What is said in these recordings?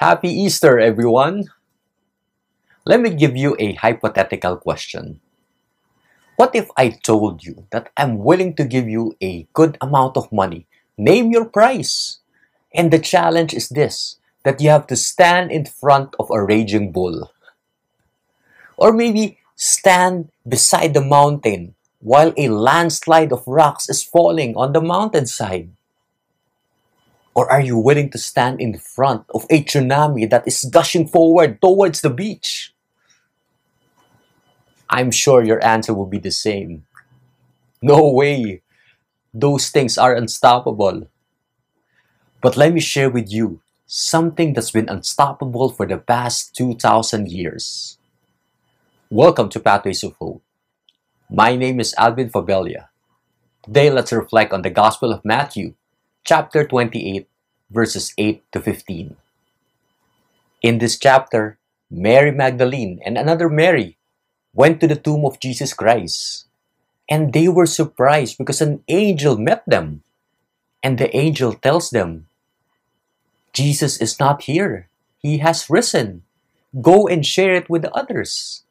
Happy Easter, everyone! Let me give you a hypothetical question. What if I told you that I'm willing to give you a good amount of money? Name your price. And the challenge is this that you have to stand in front of a raging bull. Or maybe stand beside the mountain while a landslide of rocks is falling on the mountainside. Or are you willing to stand in front of a tsunami that is gushing forward towards the beach? I'm sure your answer will be the same. No way. Those things are unstoppable. But let me share with you something that's been unstoppable for the past 2,000 years. Welcome to Pathways of Hope. My name is Alvin Fabelia. Today, let's reflect on the Gospel of Matthew, chapter 28, verses 8 to 15. In this chapter, Mary Magdalene and another Mary went to the tomb of Jesus Christ. And they were surprised because an angel met them. And the angel tells them, Jesus is not here. He has risen. Go and share it with the others.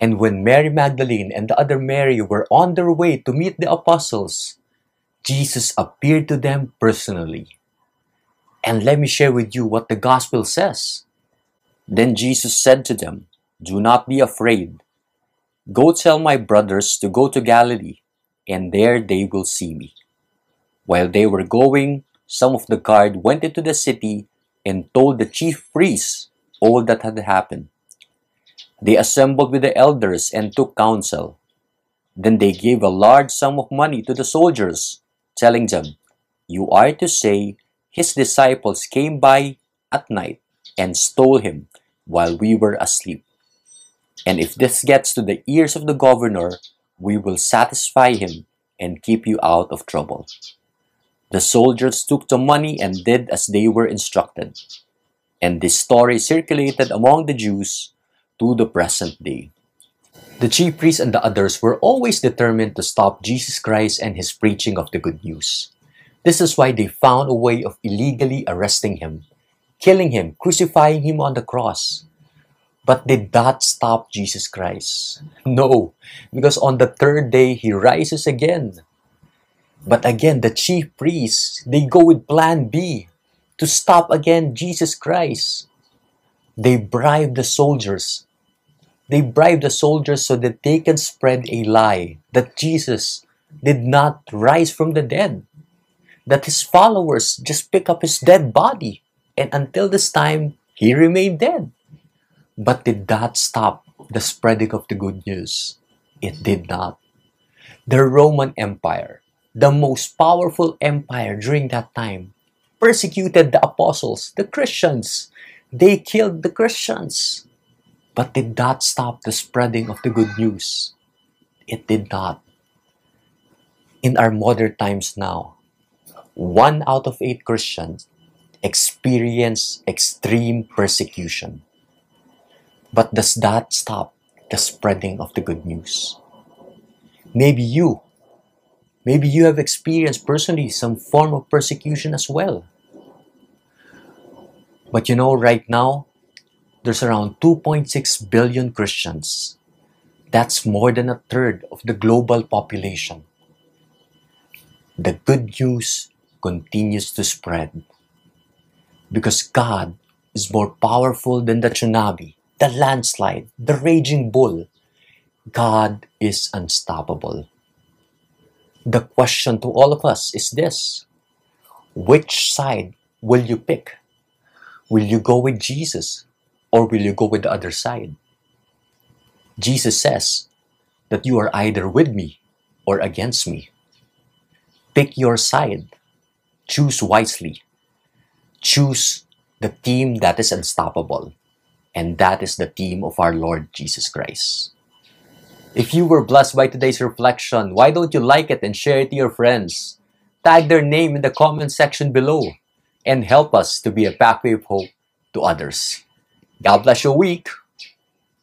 And when Mary Magdalene and the other Mary were on their way to meet the apostles, Jesus appeared to them personally. And let me share with you what the gospel says. Then Jesus said to them, Do not be afraid. Go tell my brothers to go to Galilee, and there they will see me. While they were going, some of the guard went into the city and told the chief priests all that had happened. They assembled with the elders and took counsel. Then they gave a large sum of money to the soldiers, telling them, You are to say, His disciples came by at night and stole him while we were asleep. And if this gets to the ears of the governor, we will satisfy him and keep you out of trouble. The soldiers took the money and did as they were instructed. And this story circulated among the Jews to the present day. The chief priests and the others were always determined to stop Jesus Christ and his preaching of the good news. This is why they found a way of illegally arresting him, killing him, crucifying him on the cross. But did that stop Jesus Christ? No, because on the third day he rises again. But again, the chief priests, they go with plan B to stop again Jesus Christ. They bribe the soldiers. They bribe the soldiers so that they can spread a lie that Jesus did not rise from the dead, that his followers just pick up his dead body, and until this time, he remained dead. But did that stop the spreading of the good news? It did not. The Roman Empire, the most powerful empire during that time, persecuted the apostles, the Christians. They killed the Christians. But did that stop the spreading of the good news? It did not. In our modern times now, one out of eight Christians experience extreme persecution. But does that stop the spreading of the good news? Maybe you, maybe you have experienced personally some form of persecution as well. But you know, right now, there's around 2.6 billion Christians. That's more than a third of the global population. The good news continues to spread because God is more powerful than the tsunami the landslide, the raging bull. God is unstoppable. The question to all of us is this Which side will you pick? Will you go with Jesus or will you go with the other side? Jesus says that you are either with me or against me. Pick your side. Choose wisely. Choose the team that is unstoppable. And that is the theme of our Lord Jesus Christ. If you were blessed by today's reflection, why don't you like it and share it to your friends? Tag their name in the comment section below and help us to be a pathway of hope to others. God bless your week.